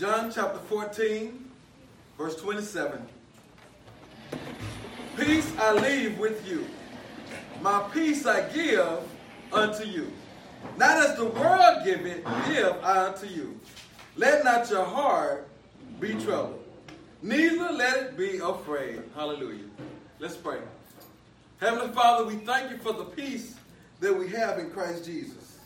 John chapter 14, verse 27. Peace I leave with you. My peace I give unto you. Not as the world giveth, give I unto you. Let not your heart be troubled, neither let it be afraid. Hallelujah. Let's pray. Heavenly Father, we thank you for the peace that we have in Christ Jesus.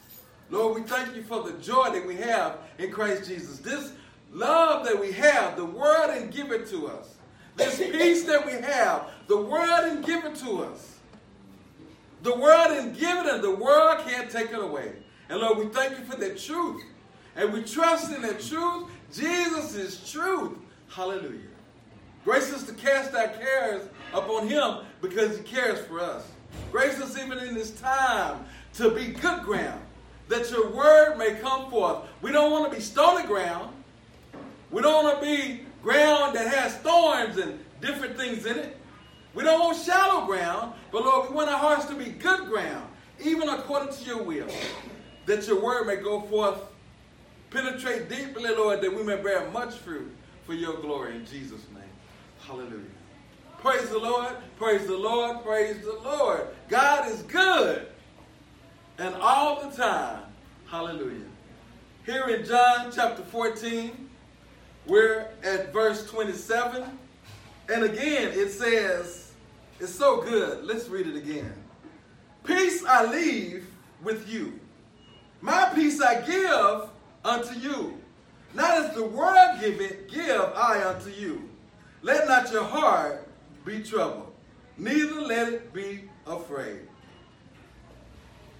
Lord, we thank you for the joy that we have in Christ Jesus. This love that we have, the world didn't give it to us. This peace that we have, the world didn't give it to us. The world didn't give it, and the world can't take it away. And Lord, we thank you for that truth. And we trust in that truth. Jesus is truth. Hallelujah. Grace us to cast our cares upon him because he cares for us. Grace us even in this time to be good ground, that your word may come forth. We don't want to be stony ground. We don't want to be ground that has thorns and different things in it. We don't want shallow ground, but Lord, we want our hearts to be good ground, even according to your will, that your word may go forth, penetrate deeply, Lord, that we may bear much fruit for your glory in Jesus' name. Hallelujah. Praise the Lord, praise the Lord, praise the Lord. God is good and all the time. Hallelujah. Here in John chapter 14, we're at verse 27. And again, it says, it's so good. Let's read it again. Peace I leave with you. My peace I give unto you. Not as the world giveth, give I unto you. Let not your heart be troubled, neither let it be afraid.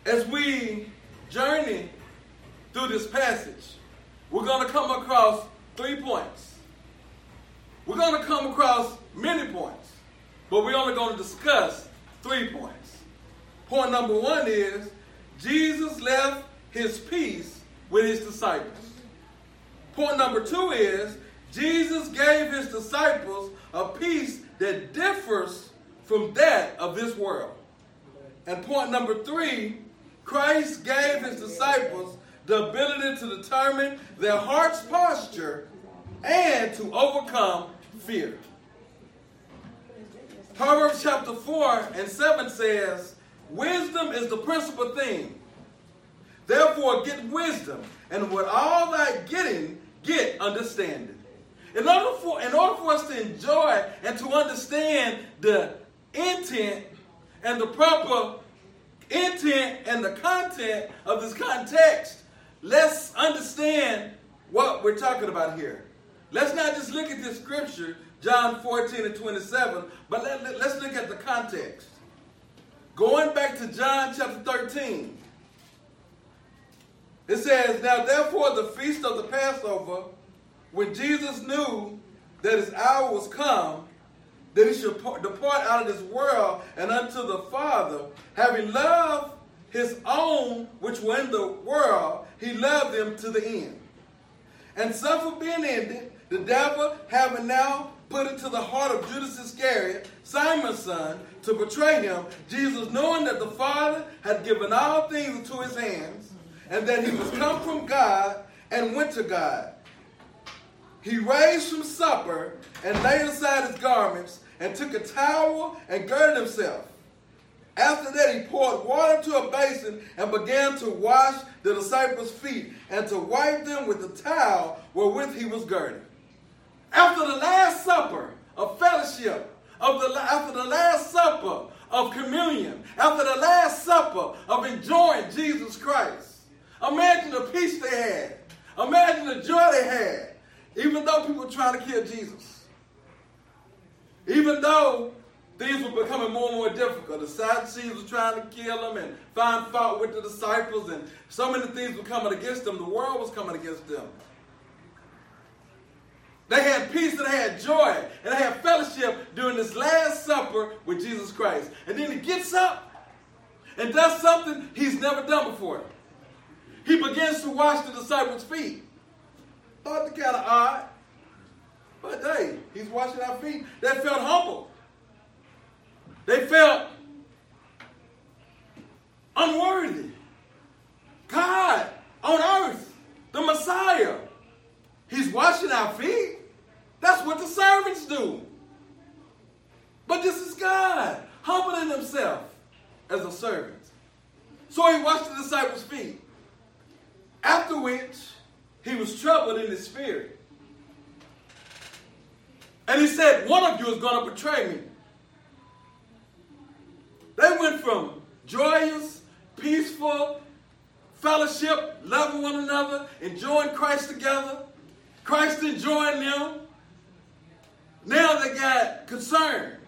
As we journey through this passage, we're going to come across three points. We're going to come across many points, but we're only going to discuss three points. Point number one is Jesus left his peace with his disciples. Point number two is Jesus gave his disciples a peace that differs from that of this world. And point number three, Christ gave his disciples the ability to determine their heart's posture and to overcome fear. Proverbs chapter 4 and 7 says, Wisdom is the principal thing. Therefore, get wisdom, and with all thy getting, get understanding. In order, for, in order for us to enjoy and to understand the intent and the proper intent and the content of this context, let's understand what we're talking about here. Let's not just look at this scripture, John 14 and 27, but let, let, let's look at the context. Going back to John chapter 13, it says, Now therefore the feast of the Passover, when Jesus knew that his hour was come, that he should depart out of this world and unto the Father, having loved his own which were in the world, he loved them to the end. And suffer being ended, the devil having now put into the heart of Judas Iscariot, Simon's son, to betray him, Jesus, knowing that the Father had given all things into his hands, and that he was come from God and went to God. He raised from supper and laid aside his garments and took a towel and girded himself. After that, he poured water into a basin and began to wash the disciples' feet and to wipe them with the towel wherewith he was girded. After the Last Supper of fellowship, of the, after the Last Supper of communion, after the Last Supper of enjoying Jesus Christ, imagine the peace they had. Imagine the joy they had, even though people were trying to kill Jesus. Even though things were becoming more and more difficult. The Sadducees were trying to kill him and find fault with the disciples, and so many things were coming against them. The world was coming against them. They had peace and they had joy and they had fellowship during this Last Supper with Jesus Christ. And then he gets up and does something he's never done before. He begins to wash the disciples' feet. Thought the kind of odd. But hey, he's washing our feet. They felt humble. They felt unworthy. God on earth, the Messiah, He's washing our feet. That's what the servants do. But this is God humbling himself as a servant. So he washed the disciples' feet. After which, he was troubled in his spirit. And he said, One of you is going to betray me. They went from joyous, peaceful, fellowship, loving one another, enjoying Christ together, Christ enjoying them. Now they got concern.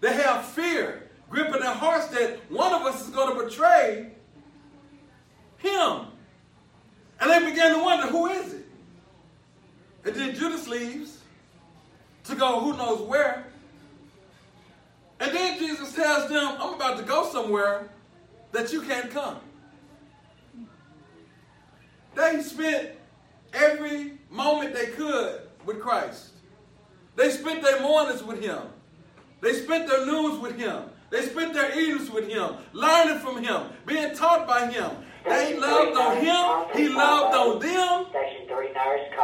They have fear gripping their hearts that one of us is going to betray him. And they began to wonder, who is it? And then Judas leaves to go who knows where. And then Jesus tells them, I'm about to go somewhere that you can't come. They spent every moment they could with Christ. They spent their mornings with him. They spent their noons with him. They spent their evenings with him, learning from him, being taught by him. They loved on him. He loved on them.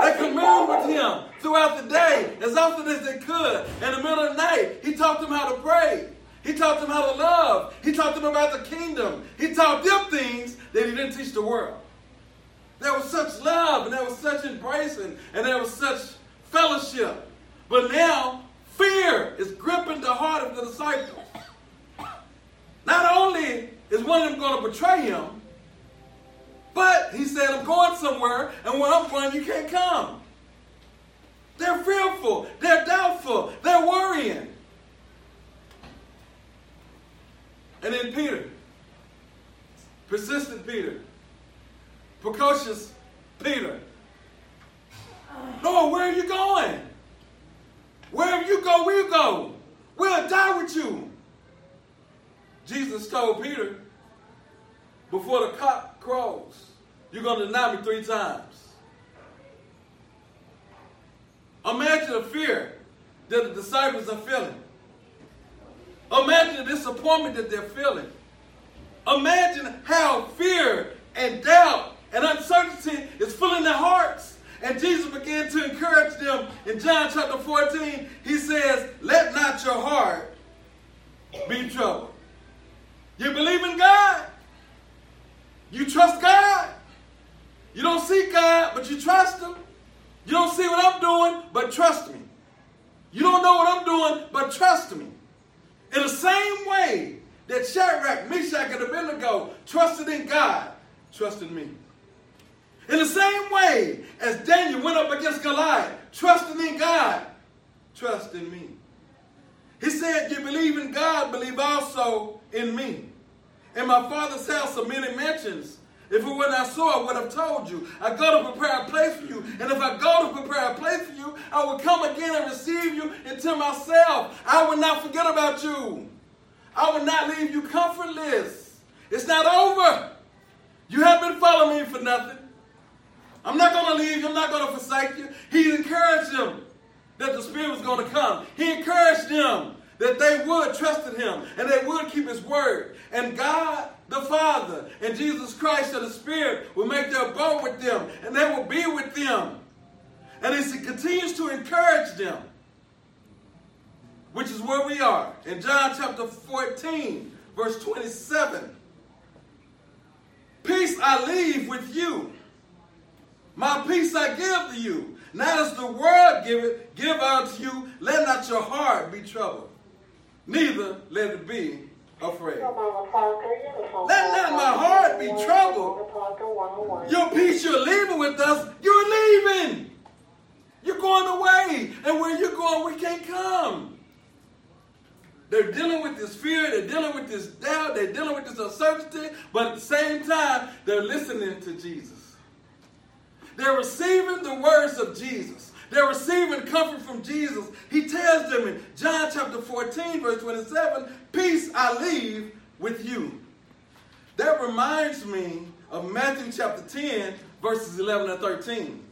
They communed with him throughout the day as often as they could. In the middle of the night, he taught them how to pray. He taught them how to love. He taught them about the kingdom. He taught them things that he didn't teach the world. There was such love and there was such embracing and there was such fellowship. But now fear is gripping the heart of the disciples. Not only is one of them going to betray him, but he said, I'm going somewhere, and where I'm going, you can't come. They're fearful, they're doubtful, they're worrying. And then Peter, persistent Peter, precocious Peter. Lord, where are you going? Wherever you go, we'll go. We'll die with you. Jesus told Peter, before the cock crows, you're going to deny me three times. Imagine the fear that the disciples are feeling. Imagine the disappointment that they're feeling. Imagine how fear and doubt and uncertainty is filling their hearts. And Jesus began to encourage them in John chapter 14. He says, Let not your heart be troubled. You believe in God. You trust God. You don't see God, but you trust Him. You don't see what I'm doing, but trust me. You don't know what I'm doing, but trust me. In the same way that Shadrach, Meshach, and Abednego trusted in God, trust in me. In the same way as Daniel went up against Goliath, trusting in God, trust in me. He said, You believe in God, believe also in me. In my father's house are many mansions. If it were not so, I would have told you. I go to prepare a place for you. And if I go to prepare a place for you, I will come again and receive you into myself. I will not forget about you. I will not leave you comfortless. It's not over. You haven't been following me for nothing. I'm not going to leave you. I'm not going to forsake you. He encouraged them that the Spirit was going to come. He encouraged them that they would trust in Him and they would keep His word. And God the Father and Jesus Christ and the Spirit will make their abode with them and they will be with them. And He continues to encourage them, which is where we are in John chapter 14, verse 27. Peace I leave with you. My peace I give to you. Not as the world give it, give unto you. Let not your heart be troubled. Neither let it be afraid. Let not my heart be troubled. Your peace you're leaving with us, you're leaving. You're going away. And where you're going, we can't come. They're dealing with this fear, they're dealing with this doubt, they're dealing with this uncertainty, but at the same time, they're listening to Jesus. They're receiving the words of Jesus. They're receiving comfort from Jesus. He tells them in John chapter 14, verse 27, Peace I leave with you. That reminds me of Matthew chapter 10, verses 11 and 13.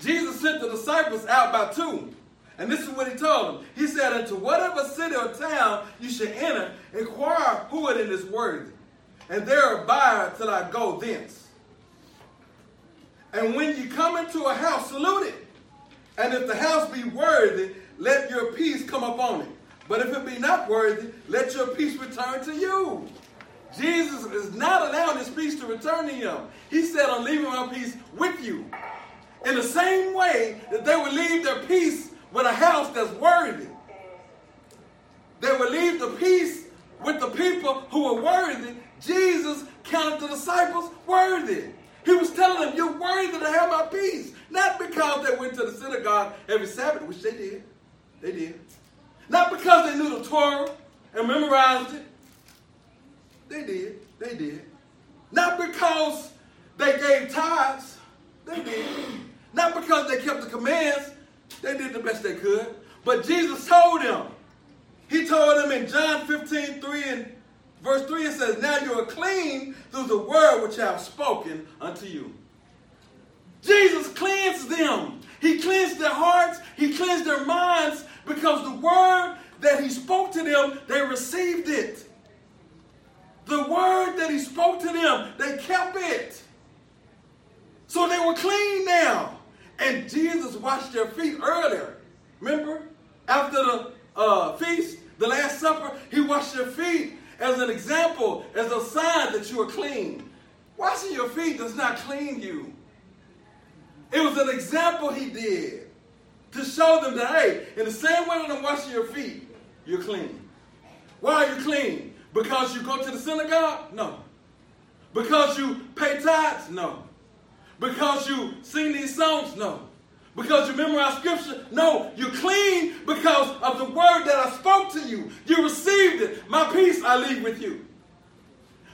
Jesus sent the disciples out by two. And this is what he told them. He said, Into whatever city or town you should enter, inquire who it is worthy, and there abide till I go thence. And when you come into a house, salute it. And if the house be worthy, let your peace come upon it. But if it be not worthy, let your peace return to you. Jesus is not allowing his peace to return to him. He said, I'm leaving my peace with you. In the same way that they would leave their peace with a house that's worthy. They would leave the peace with the people who are worthy. Jesus counted the disciples worthy. He was telling them, You're worthy to have my peace. Not because they went to the synagogue every Sabbath, which they did. They did. Not because they knew the Torah and memorized it. They did. They did. Not because they gave tithes. They did. Not because they kept the commands. They did the best they could. But Jesus told them. He told them in John 15, 3 and verse 3, it says, Now you are clean through the word which I have spoken unto you. Jesus cleansed them. He cleansed their hearts. He cleansed their minds because the word that he spoke to them, they received it. The word that he spoke to them, they kept it. So they were clean now. And Jesus washed their feet earlier. Remember? After the uh, feast, the Last Supper, he washed their feet as an example, as a sign that you are clean. Washing your feet does not clean you. It was an example he did to show them that, hey, in the same way that I'm washing your feet, you're clean. Why are you clean? Because you go to the synagogue? No. Because you pay tithes? No. Because you sing these songs? No. Because you memorize scripture? No. You're clean because of the word that I spoke to you. You received it. My peace I leave with you.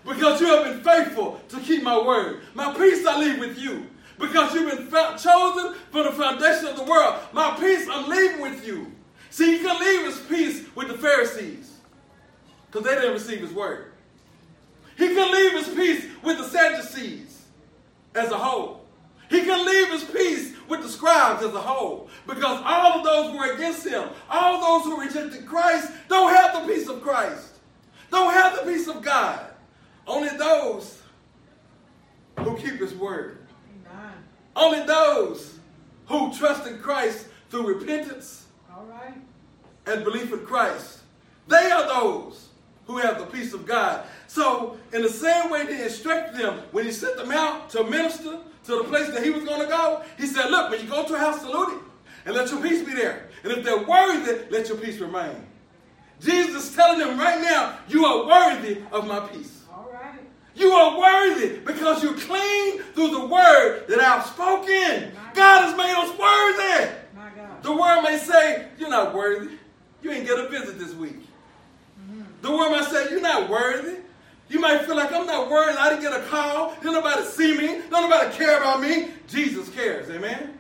Because you have been faithful to keep my word. My peace I leave with you. Because you've been chosen for the foundation of the world. My peace I'm leaving with you. See, you can leave his peace with the Pharisees because they didn't receive his word. He can leave his peace with the Sadducees as a whole. He can leave his peace with the scribes as a whole because all of those who were against him, all those who rejected Christ, don't have the peace of Christ, don't have the peace of God. Only those who keep his word. Amen. Only those who trust in Christ through repentance and belief in Christ. They are those who have the peace of God. So, in the same way he instructed them when he sent them out to minister to the place that he was going to go, he said, Look, when you go to a house, salute it and let your peace be there. And if they're worthy, let your peace remain. Jesus is telling them right now, You are worthy of my peace. All right. You are worthy because you're clean through the word that I've spoken. God has made us worthy. The world may say, You're not worthy. You ain't get a visit this week. Mm-hmm. The world might say, You're not worthy. You might feel like I'm not worthy. I didn't get a call. Didn't nobody see me. Don't nobody care about me. Jesus cares. Amen?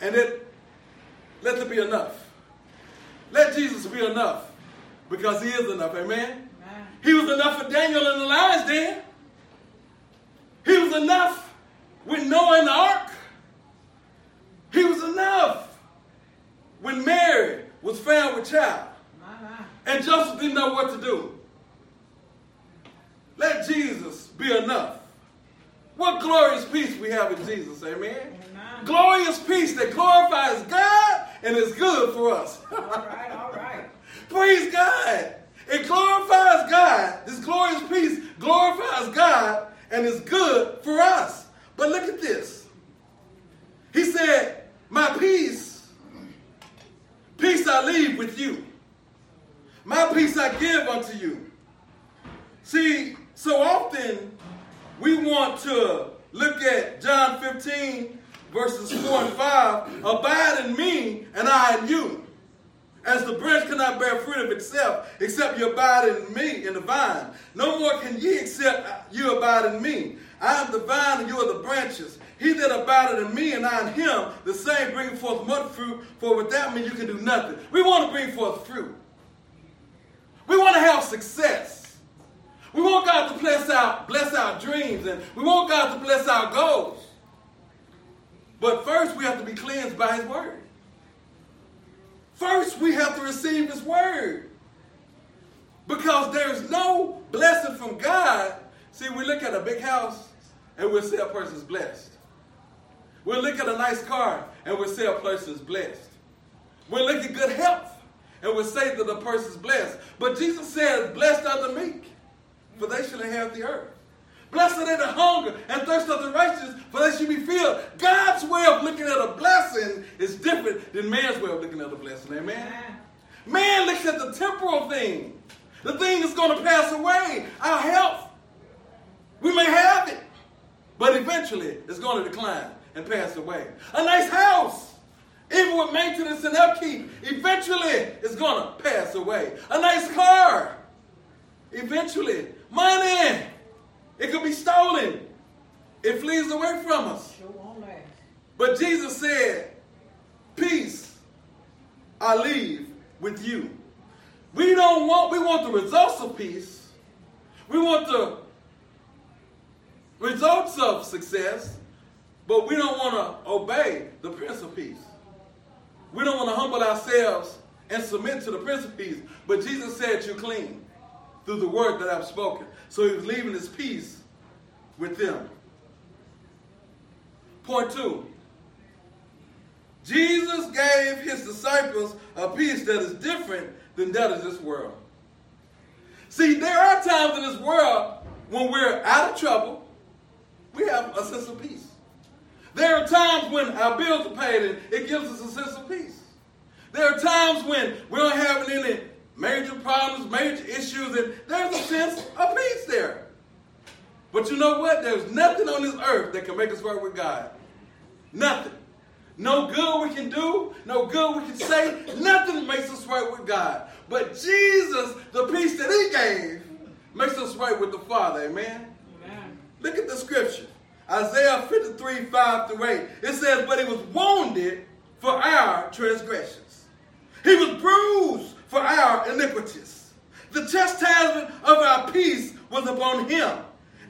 And it let it be enough. Let Jesus be enough. Because he is enough. Amen? Amen. He was enough for Daniel in the lion's den. He was enough with Noah in the ark. He was enough when Mary was found with child. And Joseph didn't know what to do. Let Jesus be enough. What glorious peace we have in Jesus, amen? amen. Glorious peace that glorifies God and is good for us. all right, all right. Praise God. It glorifies God. This glorious peace glorifies God and is good for us. But look at this. He said, My peace Peace I leave with you. My peace I give unto you. See, so often we want to look at John 15, verses 4 and 5. Abide in me, and I in you. As the branch cannot bear fruit of itself, except you abide in me, in the vine. No more can ye except you abide in me. I am the vine, and you are the branches. He that abideth in me and I in him, the same bring forth much fruit, for without me you can do nothing. We want to bring forth fruit. We want to have success. We want God to bless our, bless our dreams, and we want God to bless our goals. But first, we have to be cleansed by His Word. First, we have to receive His Word. Because there's no blessing from God. See, we look at a big house and we'll say a person's blessed. We'll look at a nice car and we'll say a person's blessed. We'll look at good health and we'll say that the person's blessed. But Jesus says, Blessed are the meek, for they shall inherit the earth. Blessed are the hunger and thirst of the righteous, for they shall be filled. God's way of looking at a blessing is different than man's way of looking at a blessing. Amen? Man looks at the temporal thing, the thing that's going to pass away, our health. We may have it, but eventually it's going to decline and pass away. A nice house, even with maintenance and upkeep, eventually it's going to pass away. A nice car, eventually. Money, it could be stolen. It flees away from us. But Jesus said, Peace I leave with you. We don't want, we want the results of peace. We want the results of success, but we don't want to obey the Prince of Peace. We don't want to humble ourselves and submit to the Prince of Peace. But Jesus said, You're clean through the word that I've spoken. So he was leaving his peace with them. Point two Jesus gave his disciples a peace that is different than that of this world. See, there are times in this world when we're out of trouble, we have a sense of peace. There are times when our bills are paid and it gives us a sense of peace. There are times when we don't have any major problems, major issues, and there's a sense of peace there. But you know what? There's nothing on this earth that can make us right with God. Nothing. No good we can do, no good we can say, nothing makes us right with God. But Jesus, the peace that He gave, makes us right with the Father. Amen? Amen. Look at the scripture. Isaiah 53, 5 through 8. It says, But he was wounded for our transgressions. He was bruised for our iniquities. The chastisement of our peace was upon him.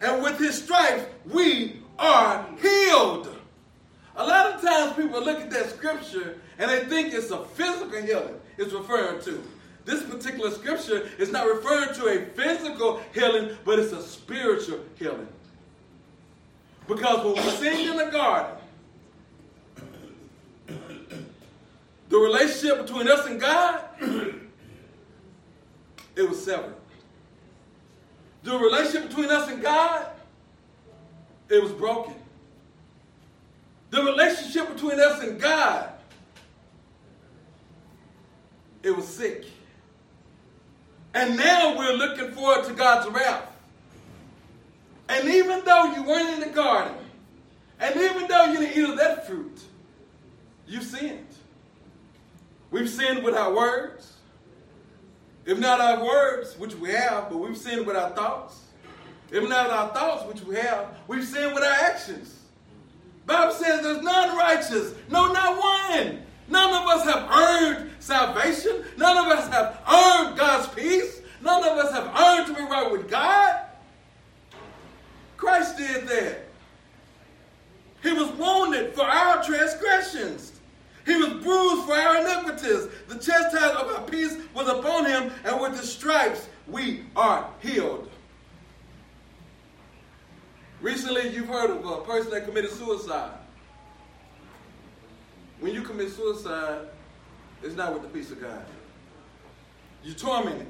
And with his stripes we are healed. A lot of times people look at that scripture and they think it's a physical healing it's referring to. This particular scripture is not referring to a physical healing, but it's a spiritual healing. Because when we sinned in the garden, the relationship between us and God, it was severed. The relationship between us and God, it was broken. The relationship between us and God, it was sick. And now we're looking forward to God's wrath. And even though you weren't in the garden, and even though you didn't eat of that fruit, you sinned. We've sinned with our words. If not our words, which we have, but we've sinned with our thoughts. If not our thoughts, which we have, we've sinned with our actions. Bible says there's none righteous. No, not one. None of us have earned salvation. None of us have earned God's peace. None of us have earned to be right with God. Christ did that. He was wounded for our transgressions. He was bruised for our iniquities. The chastisement of our peace was upon him, and with the stripes we are healed. Recently, you've heard of a person that committed suicide. When you commit suicide, it's not with the peace of God. You're tormented.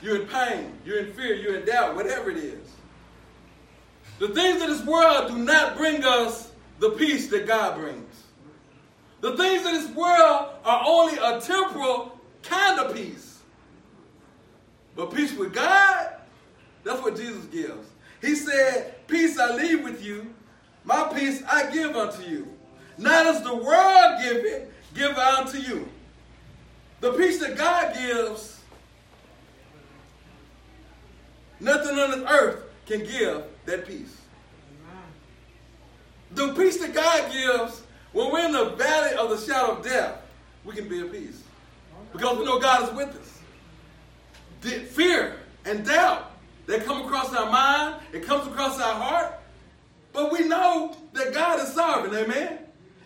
You're in pain. You're in fear. You're in doubt, whatever it is. The things of this world do not bring us the peace that God brings. The things of this world are only a temporal kind of peace. But peace with God, that's what Jesus gives. He said, Peace I leave with you, my peace I give unto you. Not as the world give it, give I unto you. The peace that God gives, nothing on this earth can give that peace. The peace that God gives, when we're in the valley of the shadow of death, we can be at peace. Because we know God is with us. The fear and doubt that come across our mind, it comes across our heart, but we know that God is sovereign, amen?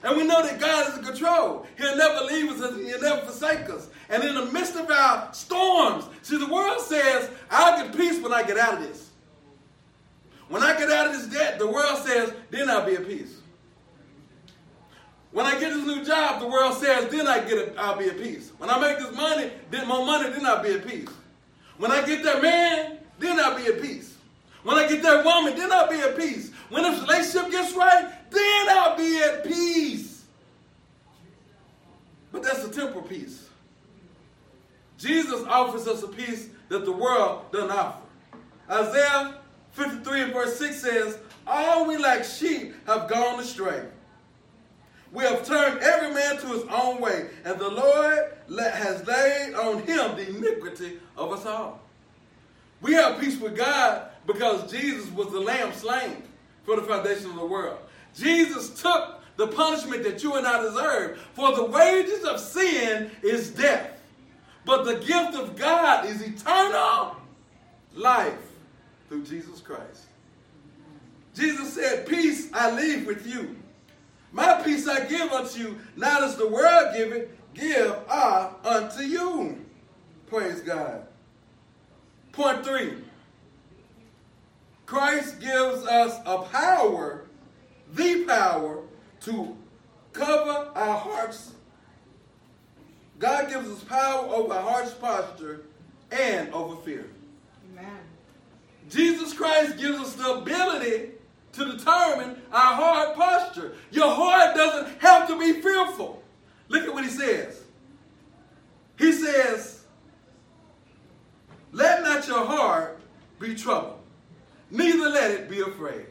And we know that God is in control. He'll never leave us and he'll never forsake us. And in the midst of our storms, see, the world says, I'll get peace when I get out of this. When I get out of this debt, the world says, then I'll be at peace. When I get this new job, the world says, then I get it, I'll be at peace. When I make this money, then more money, then I'll be at peace. When I get that man, then I'll be at peace. When I get that woman, then I'll be at peace. When this relationship gets right, then I'll be at peace. But that's a temporal peace. Jesus offers us a peace that the world doesn't offer. Isaiah 53 and verse 6 says, All we like sheep have gone astray. We have turned every man to his own way, and the Lord has laid on him the iniquity of us all. We have peace with God because Jesus was the lamb slain for the foundation of the world. Jesus took the punishment that you and I deserve, for the wages of sin is death. But the gift of God is eternal life through Jesus Christ. Jesus said, Peace I leave with you. My peace I give unto you, not as the world giveth, give I unto you. Praise God. Point three. Christ gives us a power, the power, to cover our hearts. God gives us power over our heart's posture and over fear. Amen. Jesus Christ gives us the ability to determine our heart posture. Your heart doesn't have to be fearful. Look at what he says. He says, Let not your heart be troubled, neither let it be afraid.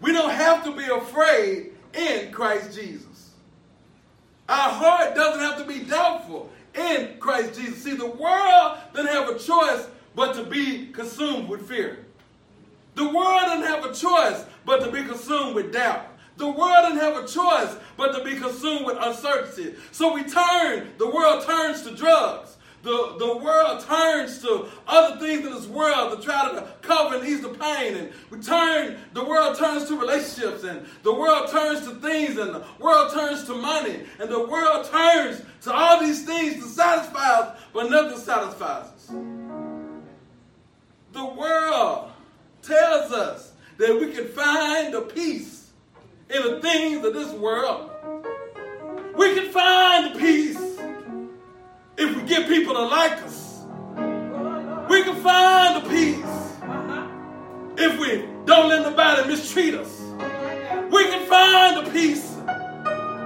We don't have to be afraid in Christ Jesus. Our heart doesn't have to be doubtful in Christ Jesus. See, the world doesn't have a choice but to be consumed with fear. The world doesn't have a choice but to be consumed with doubt. The world doesn't have a choice but to be consumed with uncertainty. So we turn, the world turns to drugs. The, the world turns to other things in this world to try to cover and ease the pain. And we turn, the world turns to relationships, and the world turns to things, and the world turns to money, and the world turns to all these things to satisfy us, but nothing satisfies us. The world tells us that we can find a peace in the things of this world. We can find the peace if we get people to like us. We can find the peace if we don't let nobody mistreat us. We can find the peace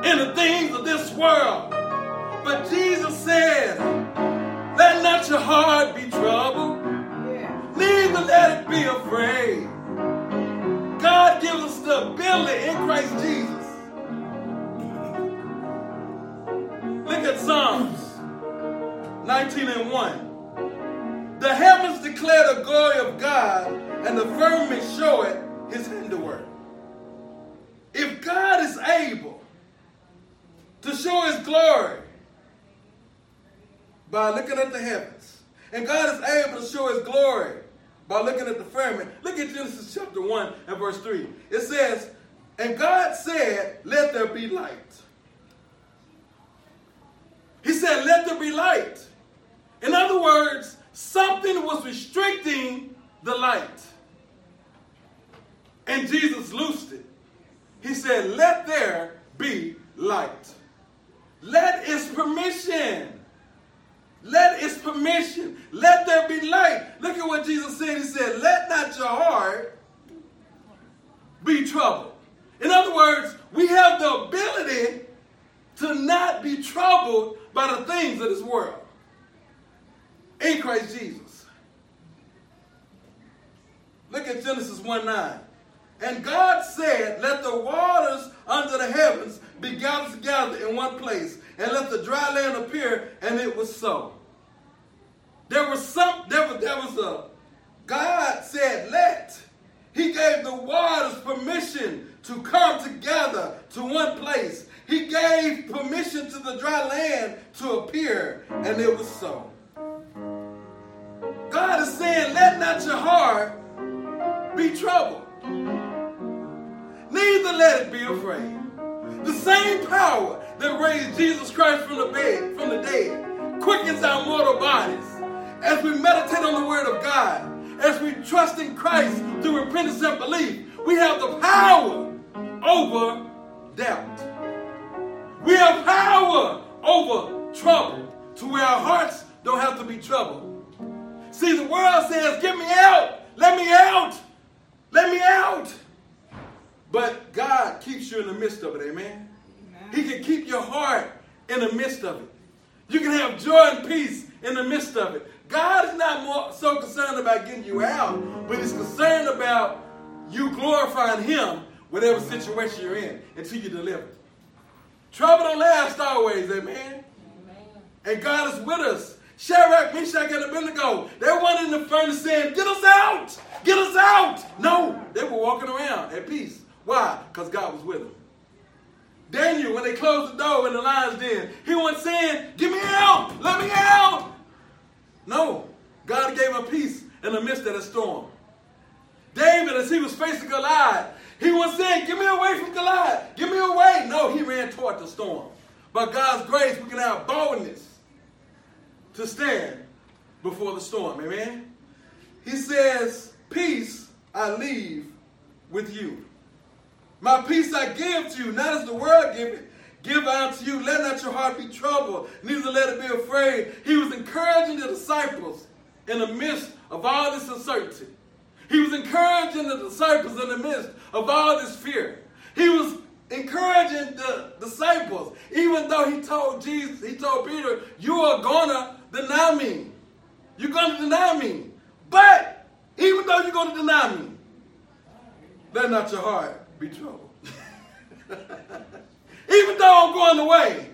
in the things of this world. But Jesus said, Let not your heart be troubled neither let it be afraid. God gives us the ability in Christ Jesus. Look at Psalms 19 and 1. The heavens declare the glory of God, and the firmament show it his handiwork. If God is able to show his glory by looking at the heavens, and God is able to show his glory by looking at the firmament. Look at Genesis chapter 1 and verse 3. It says, And God said, Let there be light. He said, Let there be light. In other words, something was restricting the light. And Jesus loosed it. He said, Let there be light. Let is permission. Let its permission. Let there be light. Look at what Jesus said. He said, Let not your heart be troubled. In other words, we have the ability to not be troubled by the things of this world in Christ Jesus. Look at Genesis 1 9. And God said, Let the waters under the heavens be gathered together in one place, and let the dry land appear, and it was so. There was some, there was, there was a, God said, let. He gave the waters permission to come together to one place. He gave permission to the dry land to appear, and it was so. God is saying, let not your heart be troubled. Neither let it be afraid. The same power that raised Jesus Christ from the bed, from the dead, quickens our mortal bodies as we meditate on the Word of God, as we trust in Christ through repentance and belief. We have the power over doubt. We have power over trouble to where our hearts don't have to be troubled. See, the world says, Get me out! Let me out! Let me out! But God keeps you in the midst of it, amen? He can keep your heart in the midst of it. You can have joy and peace in the midst of it. God is not more so concerned about getting you out, but He's concerned about you glorifying Him whatever situation you're in until you deliver. Trouble don't last always, amen? amen. And God is with us. Shadrach, Meshach, and Abednego, they weren't in the furnace saying, Get us out! Get us out! No, they were walking around at peace. Why? Because God was with them. Daniel, when they closed the door in the lion's den, he wasn't saying, Get me out! Let me out! No, God gave him peace in the midst of the storm. David, as he was facing Goliath, he was saying, Get me away from Goliath. Get me away. No, he ran toward the storm. By God's grace, we can have boldness to stand before the storm. Amen? He says, Peace I leave with you. My peace I give to you, not as the world give it. Give unto you. Let not your heart be troubled, neither let it be afraid. He was encouraging the disciples in the midst of all this uncertainty. He was encouraging the disciples in the midst of all this fear. He was encouraging the disciples, even though he told Jesus, he told Peter, You are gonna deny me. You're gonna deny me. But even though you're gonna deny me, let not your heart be troubled. even though I'm going away,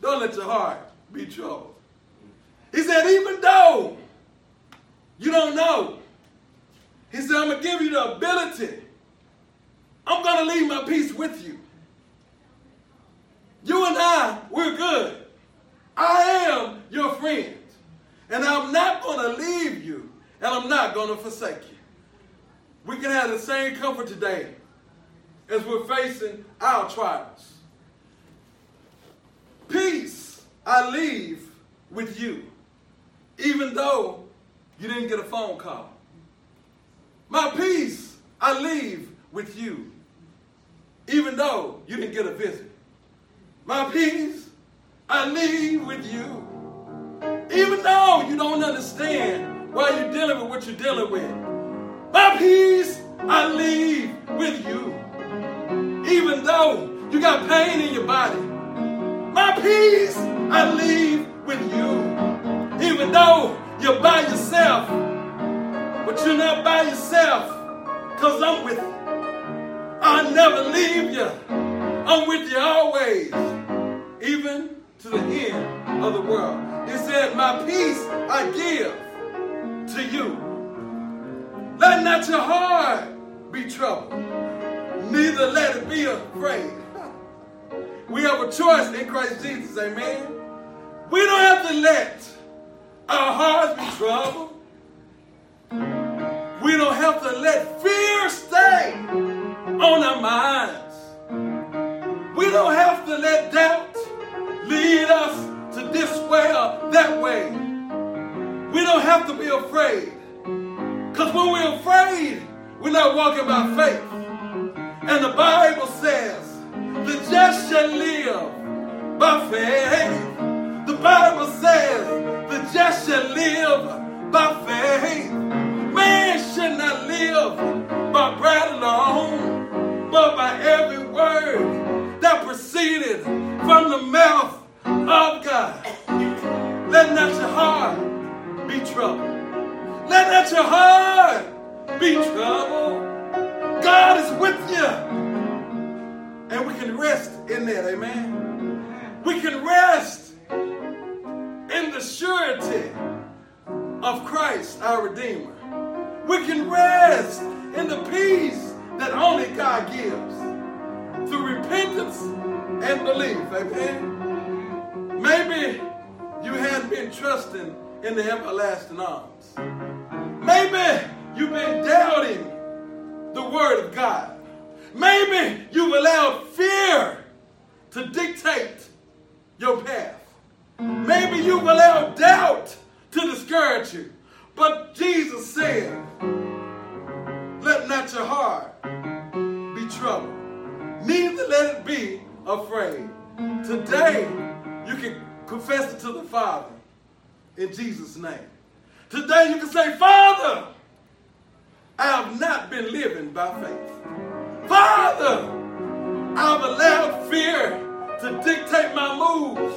don't let your heart be troubled. He said, even though you don't know, he said, I'm going to give you the ability. I'm going to leave my peace with you. You and I, we're good. I am your friend. And I'm not going to leave you, and I'm not going to forsake you. We can have the same comfort today as we're facing our trials. Peace I leave with you, even though you didn't get a phone call. My peace I leave with you, even though you didn't get a visit. My peace I leave with you, even though you don't understand why you're dealing with what you're dealing with. My peace I leave with you, even though you got pain in your body. My peace I leave with you, even though you're by yourself but you're not by yourself, because I'm with you. I'll never leave you. I'm with you always, even to the end of the world. He said, My peace I give to you. Let not your heart be troubled, neither let it be afraid. We have a choice in Christ Jesus, amen. We don't have to let our hearts be troubled. We don't have to let fear stay on our minds. We don't have to let doubt lead us to this way or that way. We don't have to be afraid. Because when we're afraid, we're not walking by faith. And the Bible says, the just shall live by faith. The Bible says, the just shall live by faith. Man should not live by bread alone, but by every word that proceeded from the mouth of God. Let not your heart be troubled. Let not your heart be troubled. God is with you. And we can rest in that, amen. We can rest in the surety of Christ, our Redeemer. We can rest in the peace that only God gives through repentance and belief. Amen. Maybe you hadn't been trusting in the everlasting arms. Maybe you've been doubting the word of God. Maybe you've allowed fear to dictate your path. Maybe you've allowed doubt to discourage you. But Jesus said, Let not your heart be troubled, neither let it be afraid. Today, you can confess it to the Father in Jesus' name. Today you can say, Father, I have not been living by faith. Father, I've allowed fear to dictate my moves.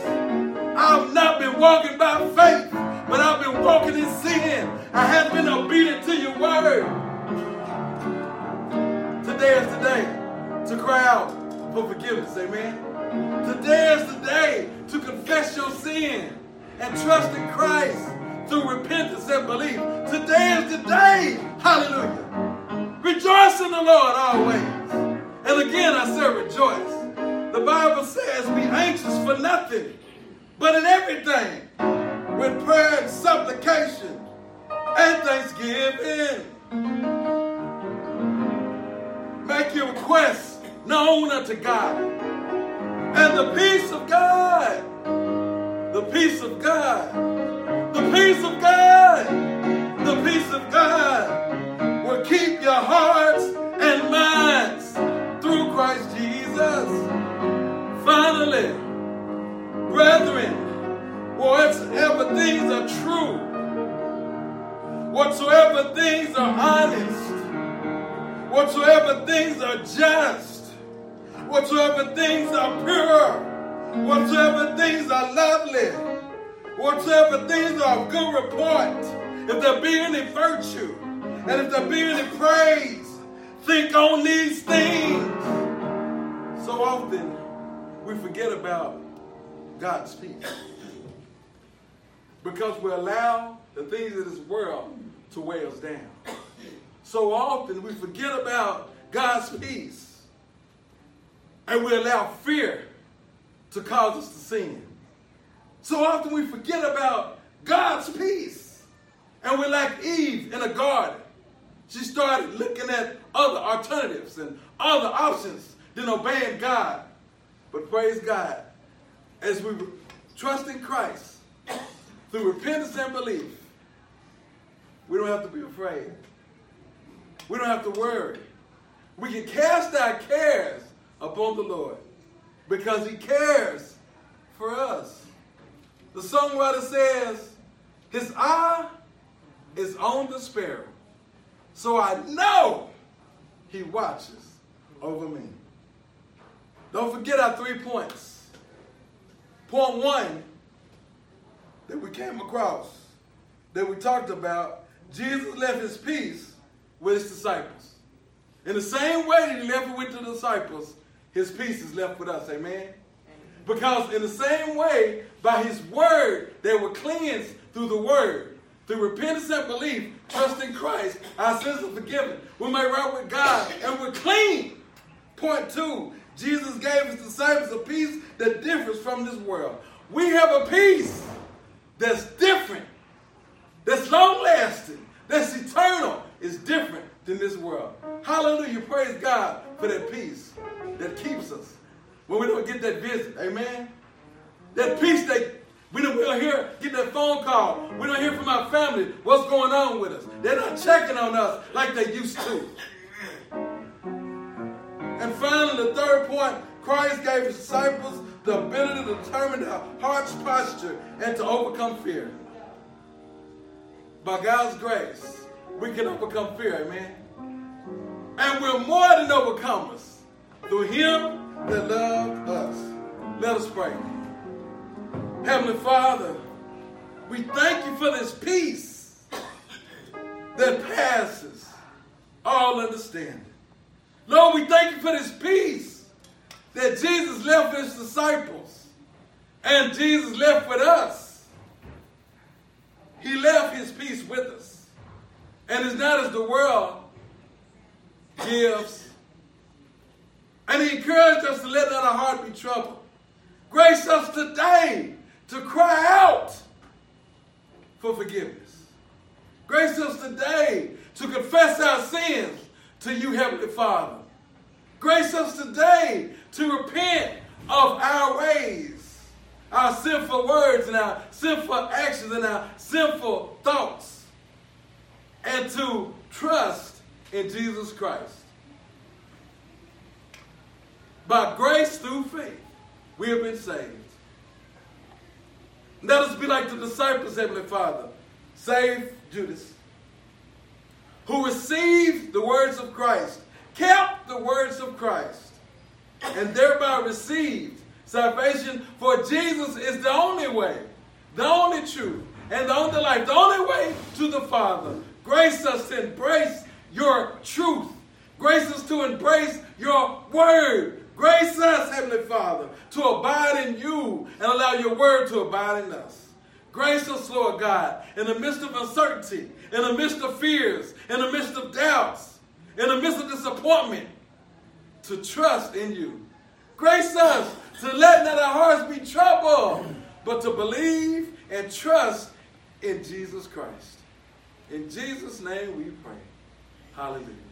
I've not been walking by faith, but I've been walking in sin. I have been obedient to your word. Today is the day to cry out for forgiveness. Amen. Today is the day to confess your sin and trust in Christ and belief. Today is the day. Hallelujah. Rejoice in the Lord always. And again, I say rejoice. The Bible says, be anxious for nothing, but in everything, with prayer and supplication and thanksgiving. Make your requests known unto God. And the peace of God, the peace of God, whatsoever things are honest, whatsoever things are just, whatsoever things are pure, whatsoever things are lovely, whatsoever things are of good report, if there be any virtue, and if there be any praise, think on these things. So often we forget about God's peace because we allow the things of this world to weigh us down. So often we forget about God's peace and we allow fear to cause us to sin. So often we forget about God's peace and we're like Eve in a garden. She started looking at other alternatives and other options than obeying God. But praise God, as we trust in Christ through repentance and belief, we don't have to be afraid. We don't have to worry. We can cast our cares upon the Lord because He cares for us. The songwriter says, His eye is on the sparrow, so I know He watches over me. Don't forget our three points. Point one that we came across, that we talked about, Jesus left His peace with his disciples. In the same way that he left it with the disciples, his peace is left with us. Amen? Because in the same way, by his word, they were cleansed through the word. Through repentance and belief, trust in Christ, our sins are forgiven. We're made right with God, and we're clean. Point two, Jesus gave his disciples a peace that differs from this world. We have a peace that's different, that's long lasting, that's eternal, is different than this world. Hallelujah. Praise God for that peace that keeps us when we don't get that visit. Amen. That peace that we don't, we don't hear, get that phone call. We don't hear from our family what's going on with us. They're not checking on us like they used to. And finally, the third point Christ gave his disciples the ability to determine their heart's posture and to overcome fear. By God's grace, we can overcome fear, amen. And we're more than overcomers through him that loved us. Let us pray. Heavenly Father, we thank you for this peace that passes all understanding. Lord, we thank you for this peace that Jesus left his disciples and Jesus left with us. He left his peace with us. And it's not as the world gives. And he encouraged us to let not our heart be troubled. Grace us today to cry out for forgiveness. Grace us today to confess our sins to you, Heavenly Father. Grace us today to repent of our ways, our sinful words and our sinful actions and our sinful thoughts and to trust in Jesus Christ. By grace through faith, we have been saved. Let us be like the disciples, Heavenly Father. Save Judas, who received the words of Christ, kept the words of Christ, and thereby received salvation. For Jesus is the only way, the only truth, and the only life, the only way to the Father. Grace us to embrace your truth. Grace us to embrace your word. Grace us, Heavenly Father, to abide in you and allow your word to abide in us. Grace us, Lord God, in the midst of uncertainty, in the midst of fears, in the midst of doubts, in the midst of disappointment, to trust in you. Grace us to let not our hearts be troubled, but to believe and trust in Jesus Christ. In Jesus' name we pray. Hallelujah.